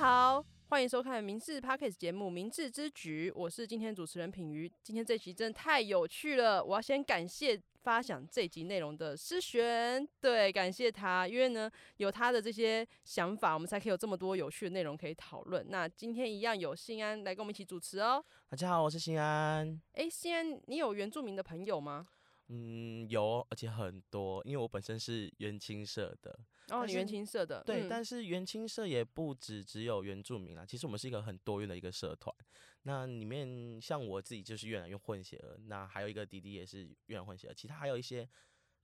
好，欢迎收看《明智 Podcast 节目《明智之举》，我是今天主持人品瑜。今天这集真的太有趣了，我要先感谢发想这集内容的诗璇，对，感谢他，因为呢有他的这些想法，我们才可以有这么多有趣的内容可以讨论。那今天一样有信安来跟我们一起主持哦。大家好，我是信安。哎，信安，你有原住民的朋友吗？嗯，有，而且很多，因为我本身是原青社的。哦，你原青社的。对，嗯、但是原青社也不止只有原住民啦，其实我们是一个很多元的一个社团。那里面像我自己就是越南越混血儿，那还有一个弟弟也是越南混血儿，其他还有一些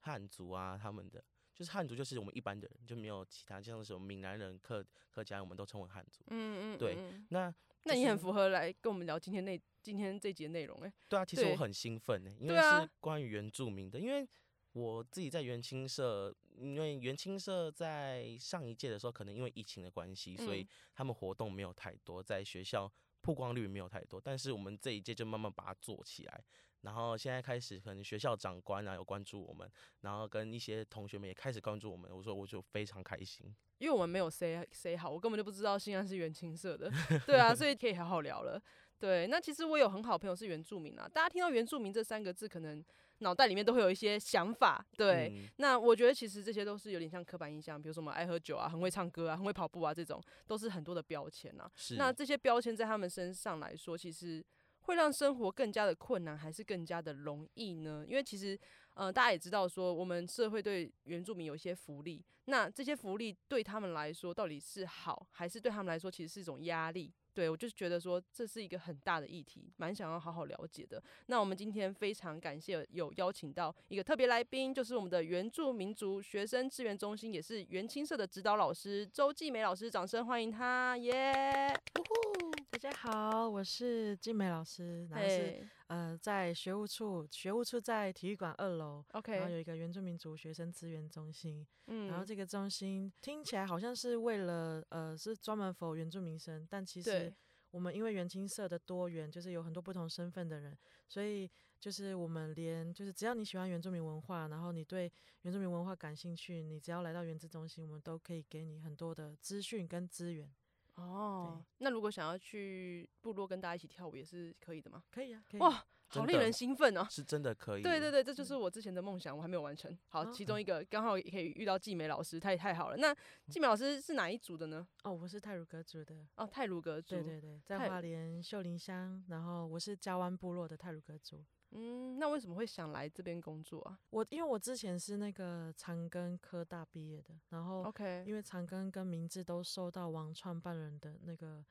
汉族啊，他们的就是汉族就是我们一般的人，就没有其他，像什么闽南人、客客家人，我们都称为汉族。嗯嗯，对，那、就是、那你很符合来跟我们聊今天那。今天这节内容哎，对啊，其实我很兴奋呢，因为是关于原住民的，因为我自己在原青社，因为原青社在上一届的时候，可能因为疫情的关系，所以他们活动没有太多，在学校曝光率没有太多，但是我们这一届就慢慢把它做起来，然后现在开始，可能学校长官啊有关注我们，然后跟一些同学们也开始关注我们，我说我就非常开心，因为我们没有 say say 好，我根本就不知道新安是原青社的，对啊，所以可以好好聊了。对，那其实我有很好朋友是原住民啊。大家听到原住民这三个字，可能脑袋里面都会有一些想法。对，嗯、那我觉得其实这些都是有点像刻板印象，比如说我们爱喝酒啊，很会唱歌啊，很会跑步啊，这种都是很多的标签啊。是。那这些标签在他们身上来说，其实会让生活更加的困难，还是更加的容易呢？因为其实，呃，大家也知道说，我们社会对原住民有一些福利，那这些福利对他们来说到底是好，还是对他们来说其实是一种压力？对，我就是觉得说这是一个很大的议题，蛮想要好好了解的。那我们今天非常感谢有邀请到一个特别来宾，就是我们的原住民族学生支援中心，也是原青社的指导老师周继美老师，掌声欢迎他，耶、yeah！大家好，我是静美老师，然后是、hey. 呃在学务处，学务处在体育馆二楼，OK，然后有一个原住民族学生资源中心，嗯，然后这个中心听起来好像是为了呃是专门 for 原住民生，但其实我们因为原青社的多元，就是有很多不同身份的人，所以就是我们连就是只要你喜欢原住民文化，然后你对原住民文化感兴趣，你只要来到原资中心，我们都可以给你很多的资讯跟资源。哦，那如果想要去部落跟大家一起跳舞也是可以的吗？可以啊，可以。哇，好令人兴奋哦！是真的可以。对对对，这就是我之前的梦想，我还没有完成。好，其中一个刚好也可以遇到季美老师，他也太好了。那季美老师是哪一组的呢？哦，我是泰鲁格族的。哦，泰鲁格族。对对对，在花莲秀林乡，然后我是加湾部落的泰鲁格族。嗯，那为什么会想来这边工作啊？我因为我之前是那个长庚科大毕业的，然后 OK，因为长庚跟明治都受到王创办人的那个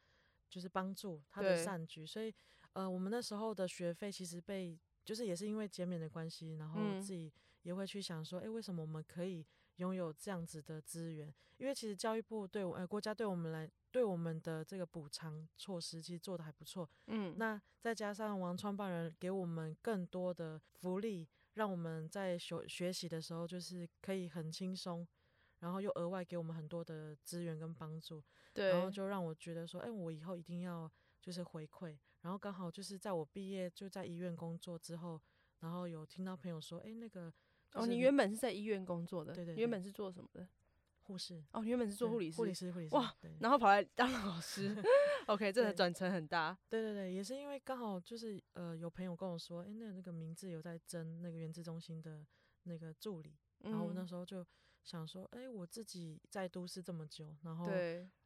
就是帮助，他的善举，所以呃，我们那时候的学费其实被就是也是因为减免的关系，然后自己也会去想说，哎、为什么我们可以拥有这样子的资源？因为其实教育部对我，呃，国家对我们来。对我们的这个补偿措施其实做的还不错，嗯，那再加上王创办人给我们更多的福利，让我们在学学习的时候就是可以很轻松，然后又额外给我们很多的资源跟帮助，对，然后就让我觉得说，哎，我以后一定要就是回馈，然后刚好就是在我毕业就在医院工作之后，然后有听到朋友说，哎，那个哦，你原本是在医院工作的，对对，对，原本是做什么的？护士哦，原本是做护理师，护理师，护理师哇，然后跑来当老师，OK，这个转成很大。对对对，也是因为刚好就是呃，有朋友跟我说，哎，那那个名字有在争那个原子中心的那个助理，嗯，然后我那时候就想说，哎，我自己在都市这么久，然后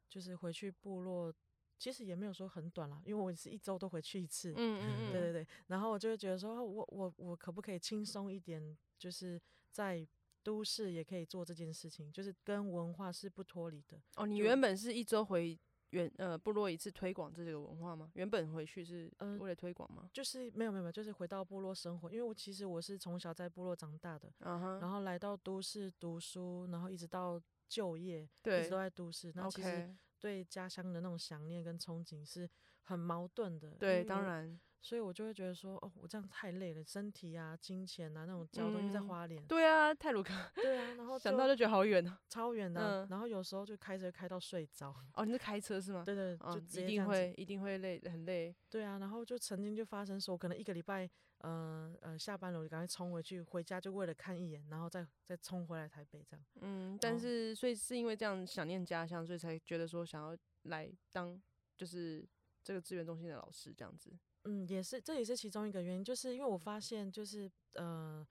就是回去部落，其实也没有说很短啦，因为我是一周都回去一次，嗯 嗯嗯，对对对，然后我就会觉得说，我我我可不可以轻松一点，就是在。都市也可以做这件事情，就是跟文化是不脱离的。哦，你原本是一周回原呃部落一次推广这个文化吗？原本回去是为了推广吗？呃，就是没有没有没有，就是回到部落生活。因为我其实我是从小在部落长大的，uh-huh. 然后来到都市读书，然后一直到就业，对，一直都在都市。那其实对家乡的那种想念跟憧憬是很矛盾的。对，当然。所以我就会觉得说，哦，我这样太累了，身体啊、金钱啊那种交通又在花莲。对啊，太鲁阁。对啊，然后 想到就觉得好远啊，超远的、啊嗯。然后有时候就开车开到睡着。哦，你是开车是吗？对对，对，就一定会一定会累，很累。对啊，然后就曾经就发生说，可能一个礼拜，呃呃，下班了我就赶快冲回去，回家就为了看一眼，然后再再冲回来台北这样。嗯，但是所以是因为这样想念家乡，所以才觉得说想要。来当就是这个资源中心的老师这样子。嗯，也是，这也是其中一个原因，就是因为我发现，就是呃，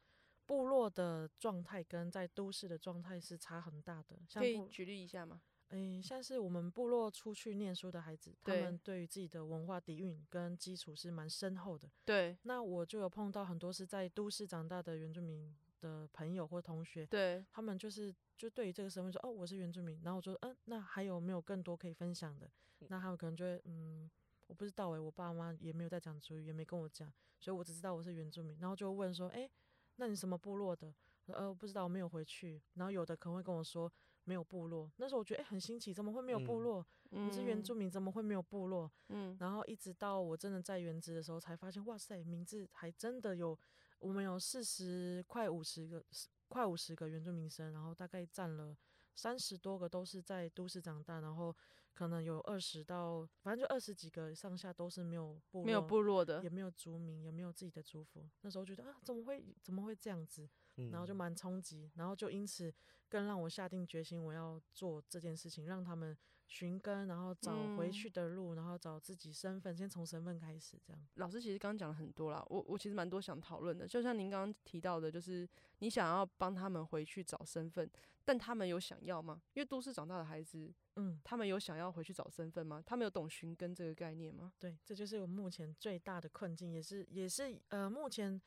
部落的状态跟在都市的状态是差很大的。像可以举例一下吗？诶，像是我们部落出去念书的孩子，他们对于自己的文化底蕴跟基础是蛮深厚的。对。那我就有碰到很多是在都市长大的原住民的朋友或同学，对，他们就是就对于这个身份说，哦，我是原住民。然后我说，嗯，那还有没有更多可以分享的？那他们可能就会，嗯。我不知道诶、欸，我爸妈也没有在讲族语，也没跟我讲，所以我只知道我是原住民。然后就问说，诶、欸，那你什么部落的？呃，不知道，我没有回去。然后有的可能会跟我说没有部落。那时候我觉得诶、欸，很新奇，怎么会没有部落？嗯、你是原住民，怎么会没有部落？嗯。然后一直到我真的在原职的时候，才发现，哇塞，名字还真的有，我们有四十快五十个，快五十个原住民生，然后大概占了三十多个都是在都市长大，然后。可能有二十到，反正就二十几个上下都是没有部落，没有部落的，也没有族名，也没有自己的族服。那时候觉得啊，怎么会怎么会这样子？然后就蛮冲击，然后就因此更让我下定决心，我要做这件事情，让他们寻根，然后找回去的路，然后找自己身份，先从身份开始。这样，老师其实刚刚讲了很多啦，我我其实蛮多想讨论的，就像您刚刚提到的，就是你想要帮他们回去找身份。但他们有想要吗？因为都市长大的孩子，嗯，他们有想要回去找身份吗？他们有懂寻根这个概念吗？对，这就是我目前最大的困境，也是也是呃，目前。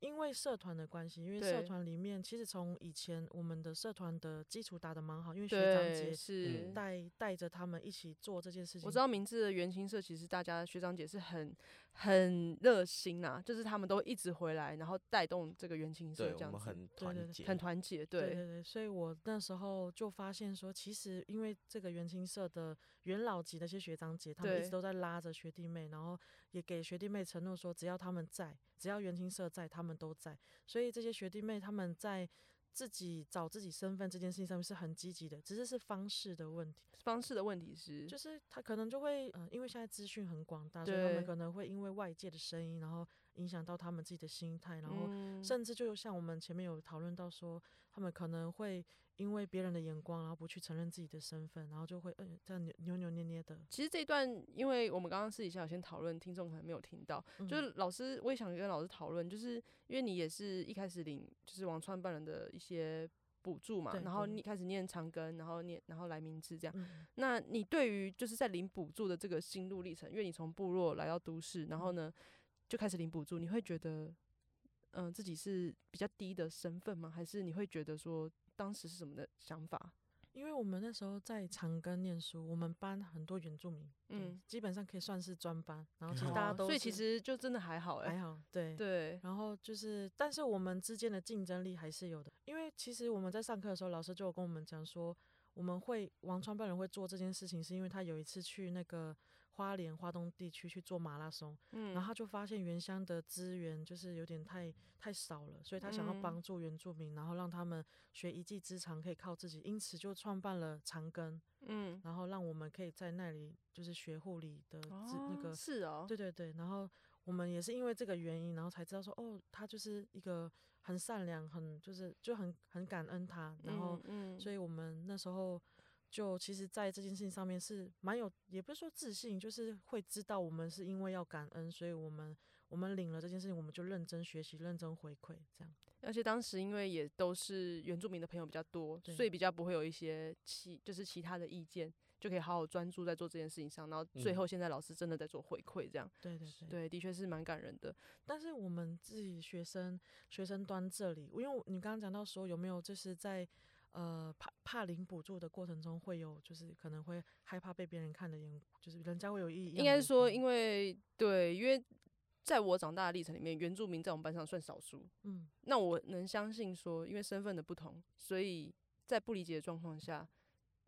因为社团的关系，因为社团里面其实从以前我们的社团的基础打得蛮好，因为学长姐是带带着他们一起做这件事情。我知道明治的原青社其实大家学长姐是很很热心呐，就是他们都一直回来，然后带动这个元青社这样子，很团结，很团结。对对对，所以我那时候就发现说，其实因为这个元青社的元老级的一些学长姐，他们一直都在拉着学弟妹，然后也给学弟妹承诺说，只要他们在。只要元青社在，他们都在，所以这些学弟妹他们在自己找自己身份这件事情上面是很积极的，只是是方式的问题。方式的问题是，就是他可能就会，嗯、呃，因为现在资讯很广大，所以他们可能会因为外界的声音，然后影响到他们自己的心态，然后甚至就像我们前面有讨论到说，他们可能会。因为别人的眼光，然后不去承认自己的身份，然后就会嗯这样扭扭扭捏捏的。其实这一段，因为我们刚刚私底下有先讨论，听众可能没有听到。嗯、就是老师，我也想跟老师讨论，就是因为你也是一开始领就是王创办人的一些补助嘛，然后你开始念长庚，然后念然后来明志这样。嗯、那你对于就是在领补助的这个心路历程，因为你从部落来到都市，然后呢就开始领补助，你会觉得嗯、呃、自己是比较低的身份吗？还是你会觉得说？当时是什么的想法？因为我们那时候在长庚念书，我们班很多原住民，嗯，基本上可以算是专班。然后其实大家都，所以其实就真的还好，欸，还好，对对。然后就是，但是我们之间的竞争力还是有的，因为其实我们在上课的时候，老师就有跟我们讲说，我们会王川本人会做这件事情，是因为他有一次去那个。花莲、花东地区去做马拉松，嗯，然后他就发现原乡的资源就是有点太太少了，所以他想要帮助原住民，嗯、然后让他们学一技之长，可以靠自己，因此就创办了长庚，嗯，然后让我们可以在那里就是学护理的、哦、那个，是哦，对对对，然后我们也是因为这个原因，然后才知道说，哦，他就是一个很善良，很就是就很很感恩他，然后，嗯，所以我们那时候。就其实，在这件事情上面是蛮有，也不是说自信，就是会知道我们是因为要感恩，所以我们我们领了这件事情，我们就认真学习，认真回馈，这样。而且当时因为也都是原住民的朋友比较多，所以比较不会有一些其就是其他的意见，就可以好好专注在做这件事情上。然后最后现在老师真的在做回馈，这样。对对对，对，的确是蛮感人的。但是我们自己学生学生端这里，因为你刚刚讲到说有没有就是在。呃，怕怕领补助的过程中会有，就是可能会害怕被别人看的眼，就是人家会有异议。应该是说，因为对，因为在我长大的历程里面，原住民在我们班上算少数。嗯，那我能相信说，因为身份的不同，所以在不理解的状况下，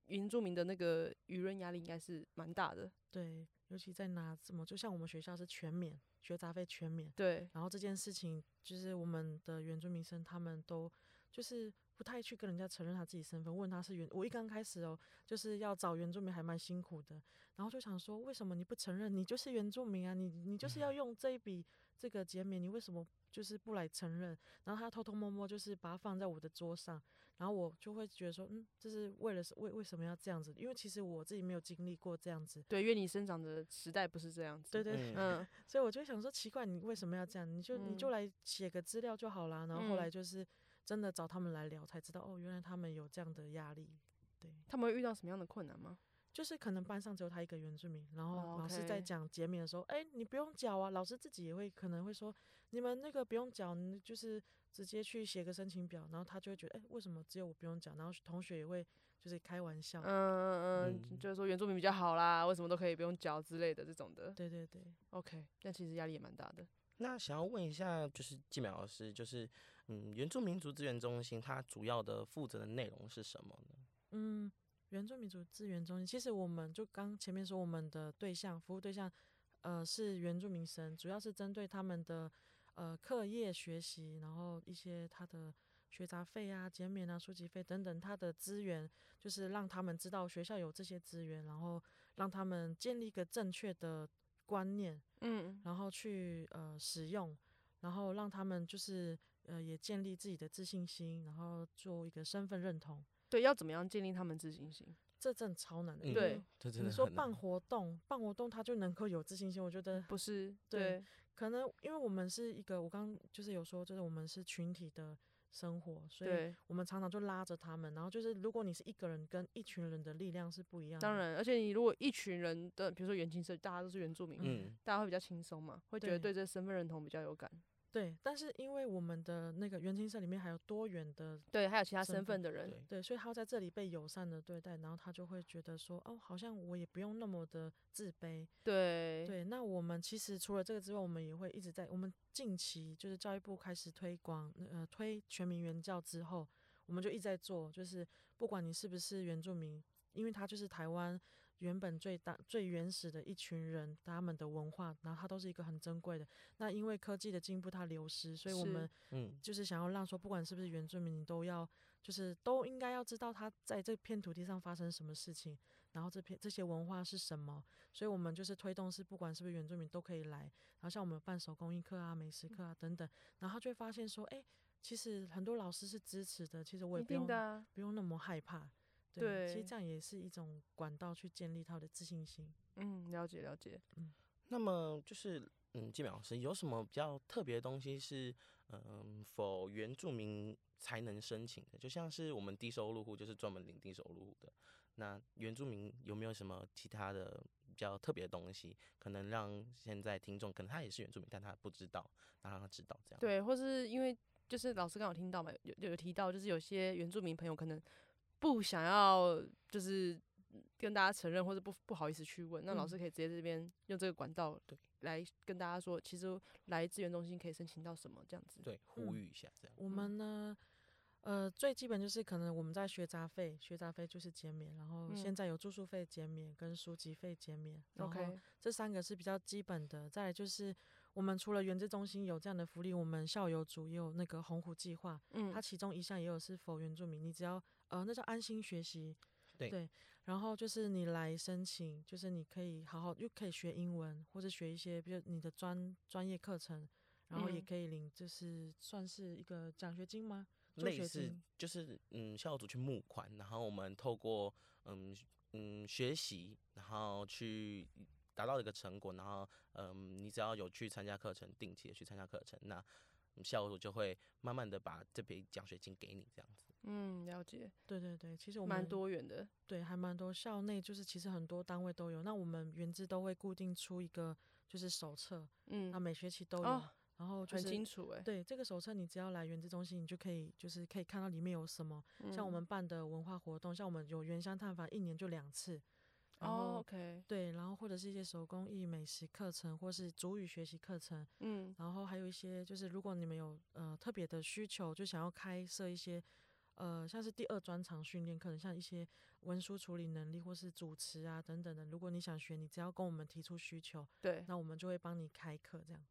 原住民的那个舆论压力应该是蛮大的。对，尤其在拿什么，就像我们学校是全免，学杂费全免。对，然后这件事情就是我们的原住民生他们都就是。不太去跟人家承认他自己身份，问他是原，我一刚开始哦，就是要找原住民还蛮辛苦的，然后就想说，为什么你不承认你就是原住民啊？你你就是要用这一笔这个减免，你为什么就是不来承认？然后他偷偷摸摸就是把它放在我的桌上，然后我就会觉得说，嗯，这是为了为为什么要这样子？因为其实我自己没有经历过这样子。对，因为你生长的时代不是这样子。对对对，嗯，所以我就想说，奇怪，你为什么要这样？你就你就来写个资料就好啦。然后后来就是真的找他们来聊，才知道哦，原来他们有这样的压力。对，他们会遇到什么样的困难吗？就是可能班上只有他一个原住民，然后老师在讲减免的时候，哎、oh, okay. 欸，你不用缴啊。老师自己也会可能会说，你们那个不用缴，你就是直接去写个申请表。然后他就会觉得，哎、欸，为什么只有我不用缴？然后同学也会就是开玩笑，嗯嗯嗯，就是说原住民比较好啦，为什么都可以不用缴之类的这种的。对对对，OK，但其实压力也蛮大的。那想要问一下，就是季苗老师，就是嗯，原住民族资源中心它主要的负责的内容是什么呢？嗯。原住民族资源中心，其实我们就刚前面说，我们的对象服务对象，呃，是原住民生，主要是针对他们的呃课业学习，然后一些他的学杂费啊、减免啊、书籍费等等，他的资源，就是让他们知道学校有这些资源，然后让他们建立一个正确的观念，嗯，然后去呃使用，然后让他们就是呃也建立自己的自信心，然后做一个身份认同。对，要怎么样建立他们自信心？这真的超难的。嗯、对，你说办活动，办活动他就能够有自信心，我觉得不是对。对，可能因为我们是一个，我刚刚就是有说，就是我们是群体的生活，所以我们常常就拉着他们。然后就是，如果你是一个人，跟一群人的力量是不一样的。当然，而且你如果一群人的，比如说原青社，大家都是原住民，嗯，大家会比较轻松嘛，会觉得对这身份认同比较有感。对，但是因为我们的那个原青社里面还有多元的，对，还有其他身份的人，对，对，所以他在这里被友善的对待，然后他就会觉得说，哦，好像我也不用那么的自卑，对，对。那我们其实除了这个之外，我们也会一直在，我们近期就是教育部开始推广，呃，推全民原教之后，我们就一直在做，就是不管你是不是原住民，因为他就是台湾。原本最大最原始的一群人，他们的文化，然后它都是一个很珍贵的。那因为科技的进步，它流失，所以我们嗯，就是想要让说，不管是不是原住民，你都要就是都应该要知道他在这片土地上发生什么事情，然后这片这些文化是什么。所以我们就是推动是，不管是不是原住民都可以来。然后像我们办手工艺课啊、美食课啊等等，然后就会发现说，哎，其实很多老师是支持的。其实我也不用不用那么害怕。对，对，其实这样也是一种管道去建立他的自信心。嗯，了解了解。嗯，那么就是，嗯，季苗老师有什么比较特别的东西是，嗯，否原住民才能申请的？就像是我们低收入户就是专门领低收入户的。那原住民有没有什么其他的比较特别的东西，可能让现在听众可能他也是原住民，但他不知道，那让他知道这样。对，或是因为就是老师刚好听到嘛，有有提到，就是有些原住民朋友可能。不想要就是跟大家承认，或者不不好意思去问，那老师可以直接这边用这个管道对来跟大家说，其实来资源中心可以申请到什么这样子。对，呼吁一下这样。我们呢，呃，最基本就是可能我们在学杂费，学杂费就是减免，然后现在有住宿费减免跟书籍费减免。OK，这三个是比较基本的。再来就是。我们除了原资中心有这样的福利，我们校友组也有那个红湖计划，嗯，它其中一项也有是否原住民，你只要呃，那叫安心学习，对，对，然后就是你来申请，就是你可以好好又可以学英文，或者学一些比如你的专专业课程，然后也可以领，就是算是一个奖学金吗？类似就是嗯，校友组去募款，然后我们透过嗯嗯学习，然后去。达到一个成果，然后，嗯，你只要有去参加课程，定期的去参加课程，那校务就会慢慢的把这笔奖学金给你，这样子。嗯，了解。对对对，其实我们蛮多元的。对，还蛮多。校内就是其实很多单位都有。那我们原资都会固定出一个就是手册，嗯，那每学期都有。哦、然后就是很清楚哎。对，这个手册你只要来原子中心，你就可以就是可以看到里面有什么。嗯、像我们办的文化活动，像我们有原乡探访，一年就两次。然后、oh, OK，对，然后或者是一些手工艺、美食课程，或是主语学习课程，嗯，然后还有一些就是如果你们有呃特别的需求，就想要开设一些呃像是第二专长训练课程，像一些文书处理能力或是主持啊等等的，如果你想学，你只要跟我们提出需求，对，那我们就会帮你开课这样。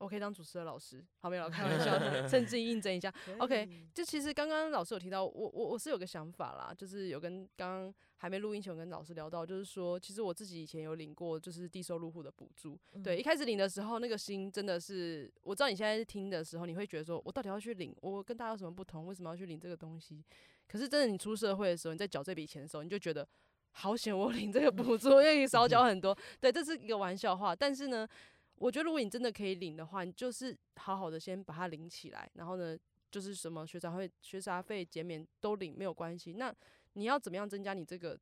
我可以当主持的老师，好没有？开玩笑的，趁机应征一下。OK，就其实刚刚老师有提到，我我我是有个想法啦，就是有跟刚刚还没录音前有跟老师聊到，就是说，其实我自己以前有领过就是低收入户的补助。嗯、对，一开始领的时候，那个心真的是，我知道你现在听的时候，你会觉得说我到底要去领，我跟大家有什么不同？为什么要去领这个东西？可是真的，你出社会的时候，你在缴这笔钱的时候，你就觉得好险，我领这个补助，因为你少缴很多。对，这是一个玩笑话，但是呢。我觉得如果你真的可以领的话，你就是好好的先把它领起来，然后呢，就是什么学杂费、学杂费减免都领没有关系。那你要怎么样增加你这个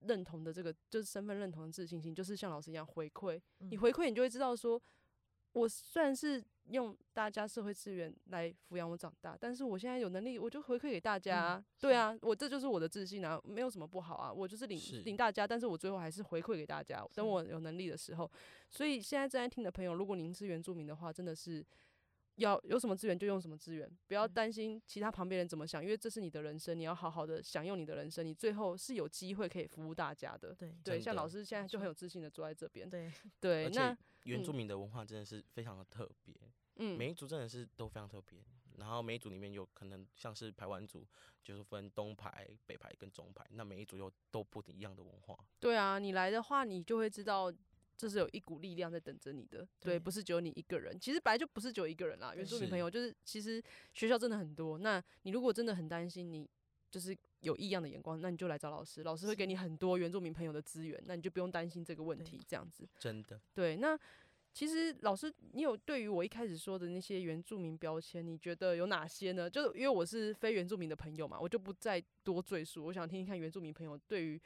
认同的这个就是身份认同的自信心？就是像老师一样回馈，你回馈你就会知道说，我虽然是。用大家社会资源来抚养我长大，但是我现在有能力，我就回馈给大家。嗯、对啊，我这就是我的自信啊，没有什么不好啊。我就是领是领大家，但是我最后还是回馈给大家。等我有能力的时候，所以现在正在听的朋友，如果您是原住民的话，真的是要有什么资源就用什么资源，不要担心其他旁边人怎么想，因为这是你的人生，你要好好的享用你的人生，你最后是有机会可以服务大家的。对对，像老师现在就很有自信的坐在这边。对对，那原住民的文化真的是非常的特别。嗯，每一组真的是都非常特别，然后每一组里面有可能像是排湾组，就是分东排、北排跟中排，那每一组又都不一样的文化。对啊，你来的话，你就会知道这是有一股力量在等着你的，对，对，不是只有你一个人。其实本来就不是只有一个人啦，原住民朋友就是其实学校真的很多。那你如果真的很担心你就是有异样的眼光，那你就来找老师，老师会给你很多原住民朋友的资源，那你就不用担心这个问题，这样子。真的。对，那。其实老师，你有对于我一开始说的那些原住民标签，你觉得有哪些呢？就是因为我是非原住民的朋友嘛，我就不再多赘述。我想听听看原住民朋友对于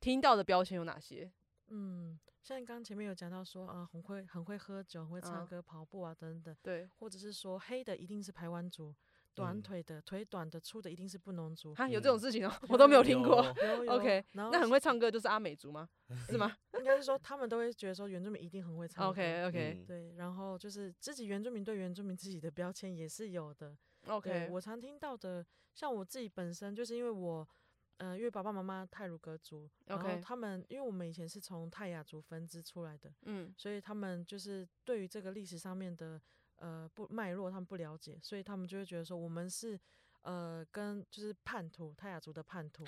听到的标签有哪些。嗯，像刚刚前面有讲到说啊，很会很会喝酒，很会唱歌、啊、跑步啊等等。对，或者是说黑的一定是排湾族。短腿的、腿短的、粗的，一定是布农族。哈，有这种事情哦、我都没有听过。OK，那很会唱歌就是阿美族吗？是吗？应该是说他们都会觉得说原住民一定很会唱歌。OK OK，、嗯、对，然后就是自己原住民对原住民自己的标签也是有的。OK，我常听到的，像我自己本身就是因为我，呃，因为爸爸妈妈泰鲁格族，然后他们因为我们以前是从泰雅族分支出来的，嗯，所以他们就是对于这个历史上面的。呃，不脉络，他们不了解，所以他们就会觉得说，我们是呃，跟就是叛徒，泰雅族的叛徒。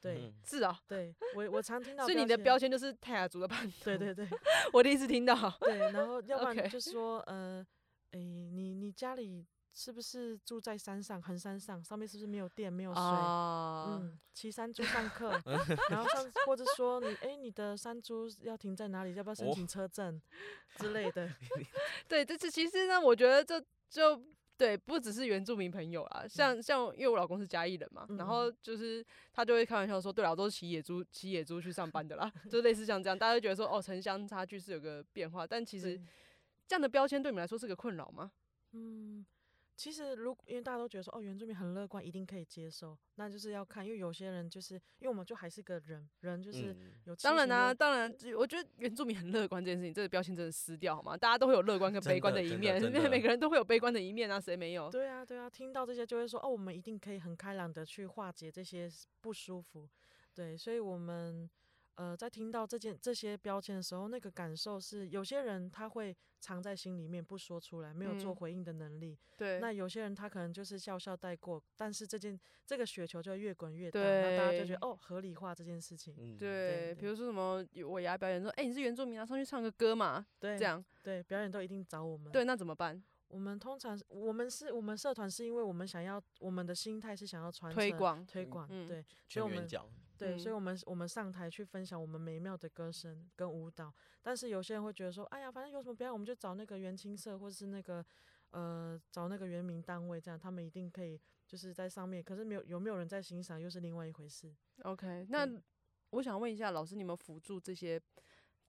对，嗯、是啊，对我我常听 到，所以你的标签就是泰雅族的叛徒。对对对，我第一次听到。对，然后要 不然就是说，呃，诶，你你家里。是不是住在山上，横山上，上面是不是没有电，没有水？哦、嗯，骑山猪上课，然后上或者说你，哎、欸，你的山猪要停在哪里？要不要申请车证、哦、之类的？对，这次其实呢，我觉得这就对，不只是原住民朋友啦，像像因为我老公是嘉义人嘛，嗯、然后就是他就会开玩笑说，对啊，都是骑野猪骑野猪去上班的啦，就类似像这样，大家就觉得说，哦，城乡差距是有个变化，但其实这样的标签对你们来说是个困扰吗？嗯。其实，如因为大家都觉得说，哦，原住民很乐观，一定可以接受，那就是要看，因为有些人就是，因为我们就还是个人，人就是有。当然啊，当然，我觉得原住民很乐观这件事情，这个标签真的撕掉好吗？大家都会有乐观跟悲观的一面，因为 每个人都会有悲观的一面啊，谁没有？对啊，对啊，听到这些就会说，哦，我们一定可以很开朗的去化解这些不舒服，对，所以我们。呃，在听到这件这些标签的时候，那个感受是，有些人他会藏在心里面不说出来，没有做回应的能力。嗯、对。那有些人他可能就是笑笑带过，但是这件这个雪球就会越滚越大，对那大家就觉得哦，合理化这件事情。嗯、对。比如说什么尾牙表演说，哎、欸，你是原住民啊，上去唱个歌嘛。对。这样。对，表演都一定找我们。对，那怎么办？我们通常我们是我们社团是因为我们想要我们的心态是想要传推广推广，嗯、对，所以我们。对，所以我们我们上台去分享我们美妙的歌声跟舞蹈，但是有些人会觉得说，哎呀，反正有什么表演，我们就找那个原青社或者是那个呃找那个原民单位，这样他们一定可以就是在上面。可是没有有没有人在欣赏，又是另外一回事。OK，那我想问一下老师，你们辅助这些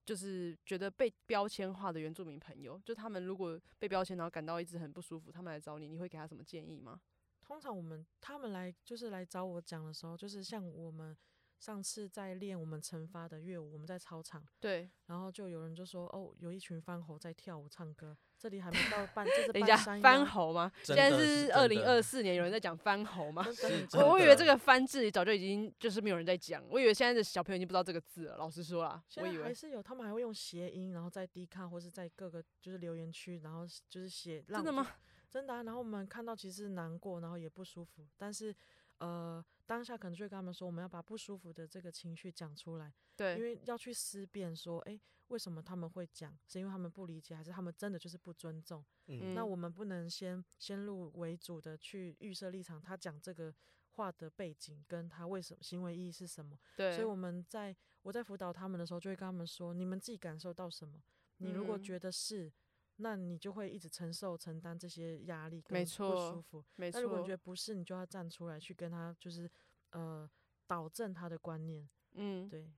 就是觉得被标签化的原住民朋友？就他们如果被标签，然后感到一直很不舒服，他们来找你，你会给他什么建议吗？通常我们他们来就是来找我讲的时候，就是像我们。上次在练我们惩罚的乐舞，我们在操场，对，然后就有人就说，哦，有一群番猴在跳舞唱歌，这里还没到 半，这是等一下番猴吗？现在是二零二四年，有人在讲番猴吗？我我以为这个番字早就已经就是没有人在讲，我以为现在的小朋友已经不知道这个字了。老实说啦，我以为还是有，他们还会用谐音，然后在 D 卡或是在各个就是留言区，然后就是写。真的吗？真的啊。然后我们看到其实难过，然后也不舒服，但是。呃，当下可能就会跟他们说，我们要把不舒服的这个情绪讲出来，对，因为要去思辨说，哎，为什么他们会讲？是因为他们不理解，还是他们真的就是不尊重？嗯，那我们不能先先入为主的去预设立场，他讲这个话的背景跟他为什么行为意义是什么？对，所以我们在我在辅导他们的时候，就会跟他们说，你们自己感受到什么？你如果觉得是。那你就会一直承受、承担这些压力，跟不舒服。没错，那如果你觉得不是，你就要站出来去跟他，就是呃，导正他的观念。嗯，对。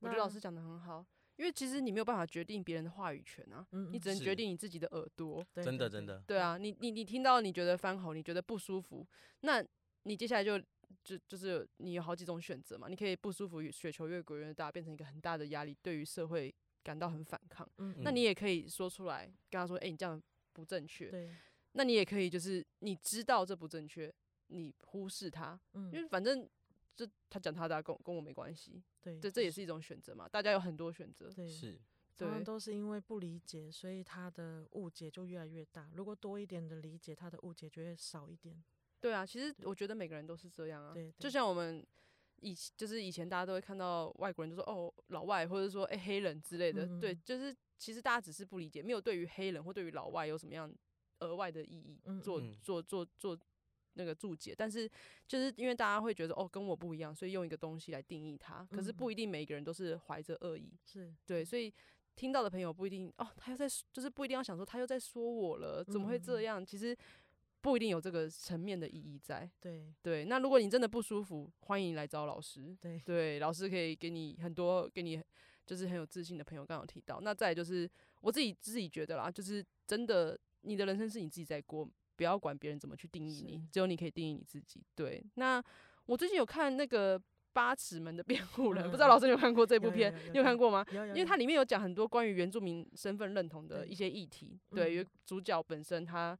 我觉得老师讲的很好，因为其实你没有办法决定别人的话语权啊，嗯、你只能决定你自己的耳朵。真的，真的。对啊，你你你听到你觉得番吼，你觉得不舒服，那你接下来就就就是你有好几种选择嘛，你可以不舒服，雪球越滚越大，变成一个很大的压力，对于社会。感到很反抗，嗯，那你也可以说出来跟他说，哎、欸，你这样不正确。对，那你也可以就是你知道这不正确，你忽视他，嗯，因为反正这他讲他的、啊，跟跟我没关系。对，这这也是一种选择嘛，大家有很多选择。对，是，对，都是因为不理解，所以他的误解就越来越大。如果多一点的理解，他的误解就会少一点。对啊，其实我觉得每个人都是这样啊，对，就像我们。以就是以前大家都会看到外国人就说哦老外或者说诶、欸、黑人之类的，嗯、对，就是其实大家只是不理解，没有对于黑人或对于老外有什么样额外的意义做做做做那个注解，但是就是因为大家会觉得哦跟我不一样，所以用一个东西来定义他，可是不一定每一个人都是怀着恶意，是。对，所以听到的朋友不一定哦他又在就是不一定要想说他又在说我了，怎么会这样？其实。不一定有这个层面的意义在。对对，那如果你真的不舒服，欢迎来找老师。对对，老师可以给你很多，给你就是很有自信的朋友。刚刚有提到，那再就是我自己自己觉得啦，就是真的，你的人生是你自己在过，不要管别人怎么去定义你，只有你可以定义你自己。对，那我最近有看那个《八尺门的辩护人》，嗯，不知道老师有看过这部片？有有有有，你有看过吗？因为它里面有讲很多关于原住民身份认同的一些议题。对，因为主角本身他。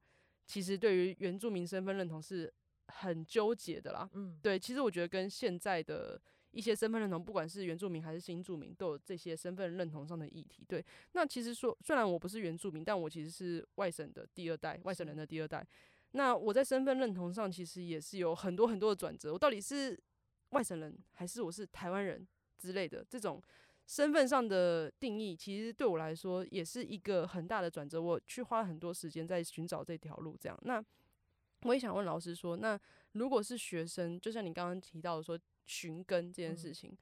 其实对于原住民身份认同是很纠结的啦，嗯，对，其实我觉得跟现在的一些身份认同，不管是原住民还是新住民，都有这些身份认同上的议题。对，那其实说，虽然我不是原住民，但我其实是外省的第二代，外省人的第二代。那我在身份认同上，其实也是有很多很多的转折。我到底是外省人，还是我是台湾人之类的这种。身份上的定义，其实对我来说也是一个很大的转折。我去花了很多时间在寻找这条路，这样。那我也想问老师说，那如果是学生，就像你刚刚提到的说寻根这件事情，嗯、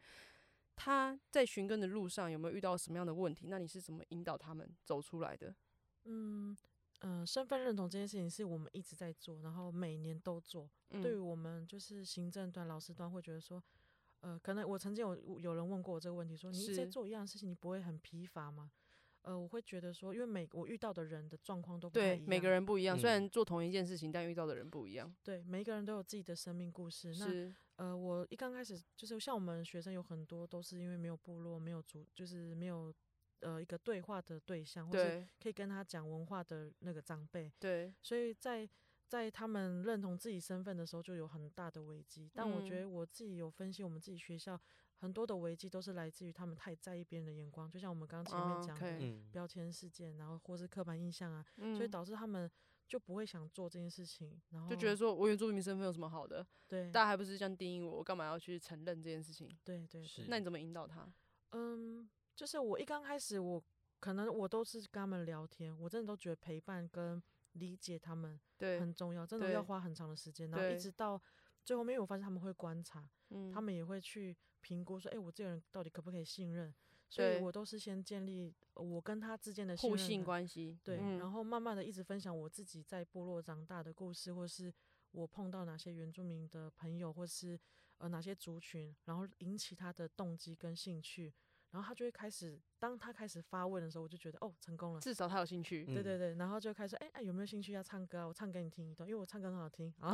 他在寻根的路上有没有遇到什么样的问题？那你是怎么引导他们走出来的？嗯嗯、呃，身份认同这件事情是我们一直在做，然后每年都做。嗯、对于我们就是行政端、老师端会觉得说。呃，可能我曾经有有人问过我这个问题，说你一直在做一样的事情，你不会很疲乏吗？呃，我会觉得说，因为每我遇到的人的状况都不一样，对，每个人不一样，虽然做同一件事情，嗯、但遇到的人不一样。对，每一个人都有自己的生命故事。是那呃，我一刚开始就是像我们学生有很多都是因为没有部落，没有族，就是没有呃一个对话的对象，或是可以跟他讲文化的那个长辈。对，所以在。在他们认同自己身份的时候，就有很大的危机。但我觉得我自己有分析，我们自己学校很多的危机都是来自于他们太在意别人的眼光，就像我们刚刚前面讲的标签事件，然后或是刻板印象啊，所以导致他们就不会想做这件事情，然后就觉得说我原住民身份有什么好的？对，大家还不是这样定义我，我干嘛要去承认这件事情？对对，是。那你怎么引导他？嗯，就是我一刚开始，我可能我都是跟他们聊天，我真的都觉得陪伴跟。理解他们很重要，真的要花很长的时间，然后一直到最后面，因为我发现他们会观察，他们也会去评估说，哎、欸，我这个人到底可不可以信任？所以我都是先建立我跟他之间的信任互信关系，对，然后慢慢的一直分享我自己在部落长大的故事，或是我碰到哪些原住民的朋友，或是呃哪些族群，然后引起他的动机跟兴趣。然后他就会开始，当他开始发问的时候，我就觉得哦，成功了，至少他有兴趣。对对对，然后就开始说，哎哎，有没有兴趣要唱歌啊？我唱给你听一段，因为我唱歌很好听。哦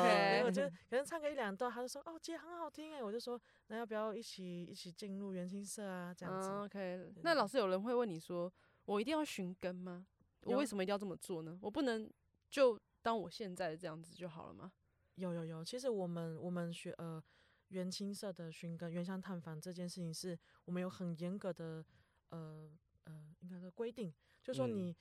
，OK，我就可能唱个一两段，他就说，哦，姐很好听哎，我就说，那要不要一起一起进入元青社啊？这样子。OK，那老师有人会问你说，我一定要寻根吗？我为什么一定要这么做呢？我不能就当我现在这样子就好了吗？有有有，其实我们我们学呃。源青社的寻根原乡探访这件事情，是我们有很严格的呃呃，应该说规定，就是说你、嗯、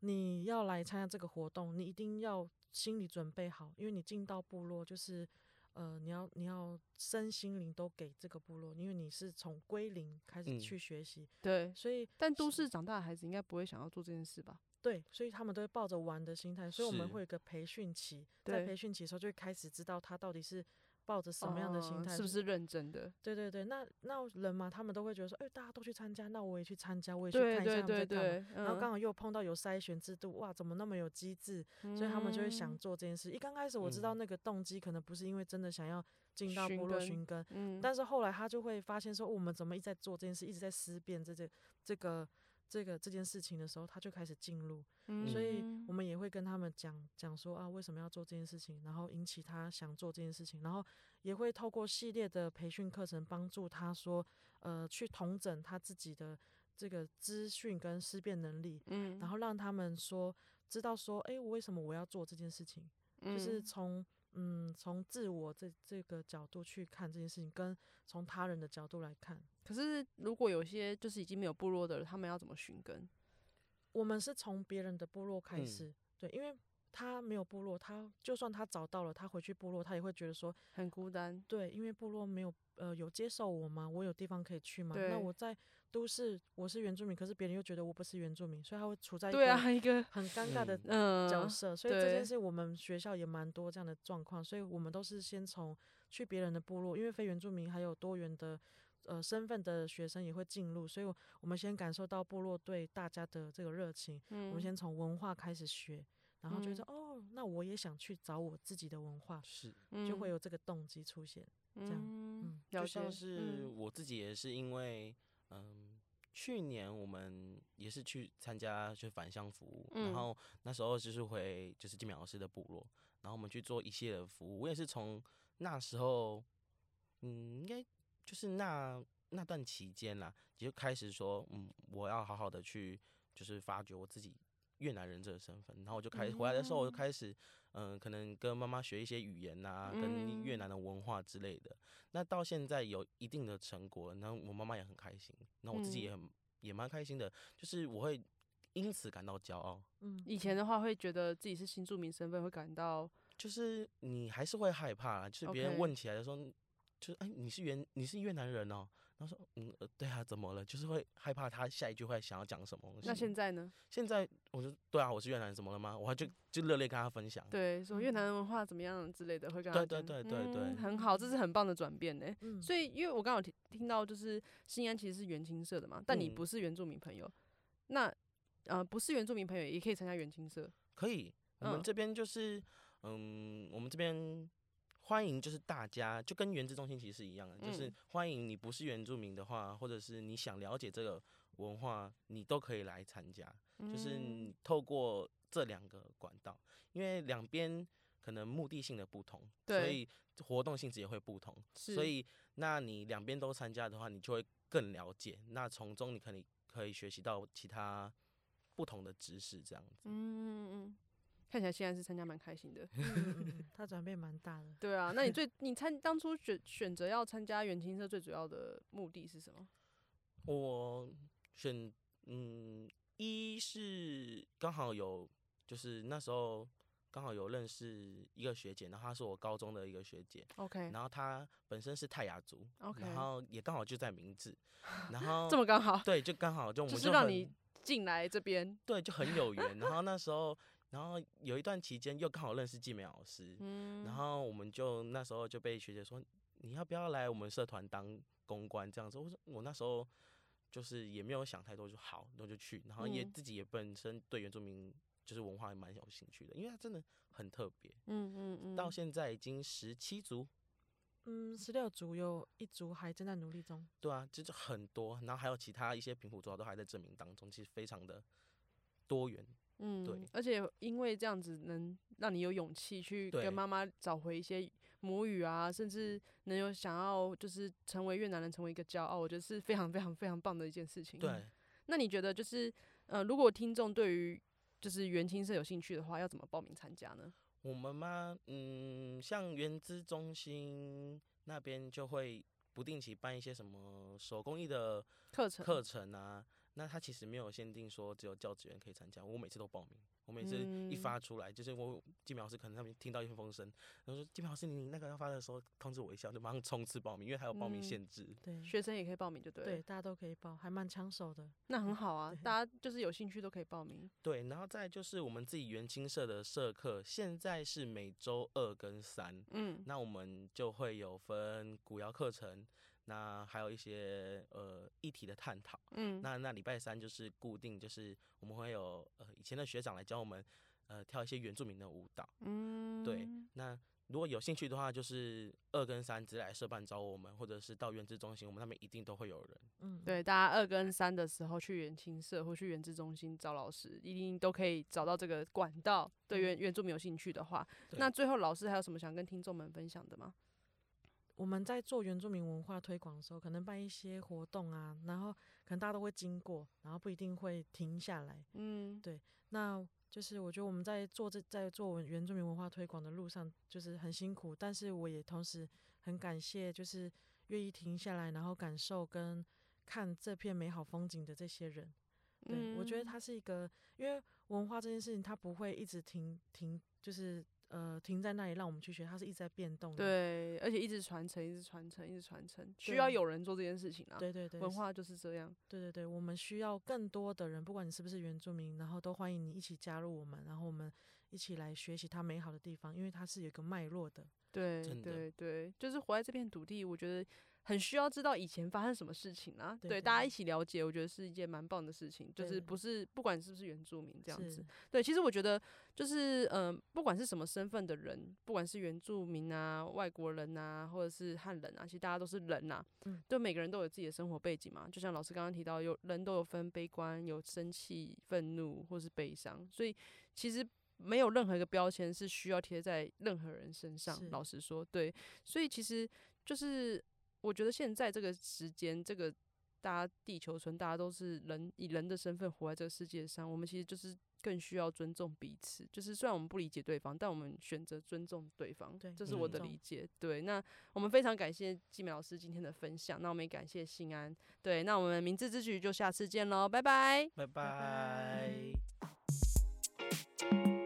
你要来参加这个活动，你一定要心理准备好，因为你进到部落，就是呃你要你要身心灵都给这个部落，因为你是从归零开始去学习、嗯，对，所以但都市长大的孩子应该不会想要做这件事吧？对，所以他们都会抱着玩的心态，所以我们会有个培训期，在培训期的时候就会开始知道他到底是。抱着什么样的心态、哦？是不是认真的？对对对，那那人嘛，他们都会觉得说，哎、欸，大家都去参加，那我也去参加，我也去看一下他们在干嘛。对对然后刚好又碰到有筛选制度，哇，怎么那么有机制？嗯、所以他们就会想做这件事。一刚开始我知道那个动机可能不是因为真的想要进到部落寻根，嗯，但是后来他就会发现说，我们怎么一直在做这件事，一直在思辨这这这个。这个这件事情的时候，他就开始进入，嗯，所以我们也会跟他们讲讲说啊，为什么要做这件事情，然后引起他想做这件事情，然后也会透过系列的培训课程帮助他说，呃，去统整他自己的这个资讯跟思辨能力，嗯，然后让他们说知道说，哎，我为什么我要做这件事情，就是从。嗯，从自我这这个角度去看这件事情，跟从他人的角度来看。可是，如果有些就是已经没有部落的人，他们要怎么寻根？我们是从别人的部落开始，嗯，对，因为他没有部落，他就算他找到了，他回去部落，他也会觉得说很孤单。对，因为部落没有呃有接受我吗？我有地方可以去吗？那我在。都市，我是原住民，可是别人又觉得我不是原住民，所以他会处在一个很尴尬的角色。所以这件事我们学校也蛮多这样的状况，所以我们都是先从去别人的部落，因为非原住民还有多元的呃身份的学生也会进入，所以我们先感受到部落对大家的这个热情。嗯我们先从文化开始学，然后觉得哦，那我也想去找我自己的文化，是就会有这个动机出现。这样，嗯，就像是我自己也是因为。嗯，去年我们也是去参加就是返乡服务，嗯，然后那时候就是回就是金苗老师的部落，然后我们去做一系列的服务。我也是从那时候，嗯，应该就是那那段期间啦，就开始说，嗯，我要好好的去就是发掘我自己越南人这个身份，然后我就开始回来的时候，我就开始。嗯，可能跟妈妈学一些语言啊，跟越南的文化之类的。嗯、那到现在有一定的成果，然后我妈妈也很开心，那我自己也很、嗯、也蛮开心的，就是我会因此感到骄傲。嗯，以前的话会觉得自己是新住民身份会感到，就是你还是会害怕，就是别人问起来的时候.就是哎，你是原你是越南人哦。他说：“嗯，对啊，怎么了？就是会害怕他下一句会想要讲什么东西。那现在呢？现在我就，对啊，我是越南人，怎么了吗？我还就就热烈跟他分享。对，说越南文化怎么样之类的，会跟他对对对对对，嗯，很好，这是很棒的转变呢。嗯、所以，因为我刚好听听到，就是新安其实是原青社的嘛，但你不是原住民朋友，嗯、那呃，不是原住民朋友也可以参加原青社？可以，我们这边就是嗯，嗯，我们这边。”欢迎，就是大家就跟原子中心其实是一样的，就是欢迎你不是原住民的话，或者是你想了解这个文化，你都可以来参加。就是你透过这两个管道，因为两边可能目的性的不同，所以活动性质也会不同。所以，那你两边都参加的话，你就会更了解。那从中你可以可以学习到其他不同的知识，这样子。嗯嗯嗯。看起来现在是参加蛮开心的，嗯、他转变蛮大的。对啊，那你最你参当初选选择要参加元青社最主要的目的是什么？我选嗯，一是刚好有就是那时候刚好有认识一个学姐，然后她是我高中的一个学姐，OK，然后她本身是泰雅族，OK，然后也刚好就在明治，然后这么刚好，对，就刚好就我们就，就是让你进来这边，对，就很有缘，然后那时候。然后有一段期间又刚好认识季美老师，嗯，然后我们就那时候就被学姐说，你要不要来我们社团当公关这样子？我说我那时候就是也没有想太多，就好，然后就去，然后也自己也本身对原住民就是文化也蛮有兴趣的，因为它真的很特别，嗯嗯嗯，到现在已经十七族，嗯，十六族有一族还正在努力中。对啊，就是很多，然后还有其他一些平埔族都还在证明当中，其实非常的多元。嗯，对。而且因为这样子能让你有勇气去跟妈妈找回一些母语啊，甚至能有想要就是成为越南人，成为一个骄傲，我觉得是非常非常非常棒的一件事情。对。那你觉得就是呃，如果听众对于就是原青社有兴趣的话，要怎么报名参加呢？我们吗？嗯，像原资中心那边就会不定期办一些什么手工艺的课程课程啊。那他其实没有限定说只有教职员可以参加，我每次都报名。我每次一发出来，嗯、就是我季苗老师可能他们听到一封声，然后说季苗老师你那个要发的时候通知我一下，就马上冲刺报名，因为还有报名限制。嗯、对，学生也可以报名就对了。对，大家都可以报，还蛮抢手的。那很好啊，大家就是有兴趣都可以报名。对，然后再就是我们自己原青社的社课，现在是每周二跟三。嗯，那我们就会有分古谣课程。那还有一些呃议题的探讨，嗯，那那礼拜三就是固定，就是我们会有呃以前的学长来教我们呃跳一些原住民的舞蹈，嗯，对。那如果有兴趣的话，就是二跟三直接来社办找我们，或者是到原资中心，我们那边一定都会有人。嗯，对，大家二跟三的时候去原青社或去原资中心找老师，一定都可以找到这个管道。对原原住民有兴趣的话，那最后老师还有什么想跟听众们分享的吗？我们在做原住民文化推广的时候，可能办一些活动啊，然后可能大家都会经过，然后不一定会停下来。嗯，对，那就是我觉得我们在做这在做原住民文化推广的路上，就是很辛苦，但是我也同时很感谢，就是愿意停下来，然后感受跟看这片美好风景的这些人。对，嗯，我觉得它是一个，因为文化这件事情，它不会一直停停，就是。呃，停在那里让我们去学，它是一直在变动的。对，而且一直传承，一直传承，一直传承，需要有人做这件事情啊。对对对，文化就是这样。对对对，我们需要更多的人，不管你是不是原住民，然后都欢迎你一起加入我们，然后我们一起来学习它美好的地方，因为它是有一个脉络的。对对对，就是活在这片土地，我觉得。很需要知道以前发生什么事情啊，对，对，大家一起了解，我觉得是一件蛮棒的事情。就是不是不管是不是原住民这样子，对，其实我觉得就是嗯、呃，不管是什么身份的人，不管是原住民啊、外国人啊，或者是汉人啊，其实大家都是人呐、啊，嗯，对，每个人都有自己的生活背景嘛。就像老师刚刚提到，有人都有分悲观、有生气、愤怒或是悲伤，所以其实没有任何一个标签是需要贴在任何人身上。老实说，对，所以其实就是。我觉得现在这个时间，这个大家地球村，大家都是人，以人的身份活在这个世界上。我们其实就是更需要尊重彼此。就是虽然我们不理解对方，但我们选择尊重对方。对，这是我的理解。对，那我们非常感谢季美老师今天的分享。那我们也感谢信安。对，那我们明智之举就下次见喽，拜拜，拜拜。拜拜。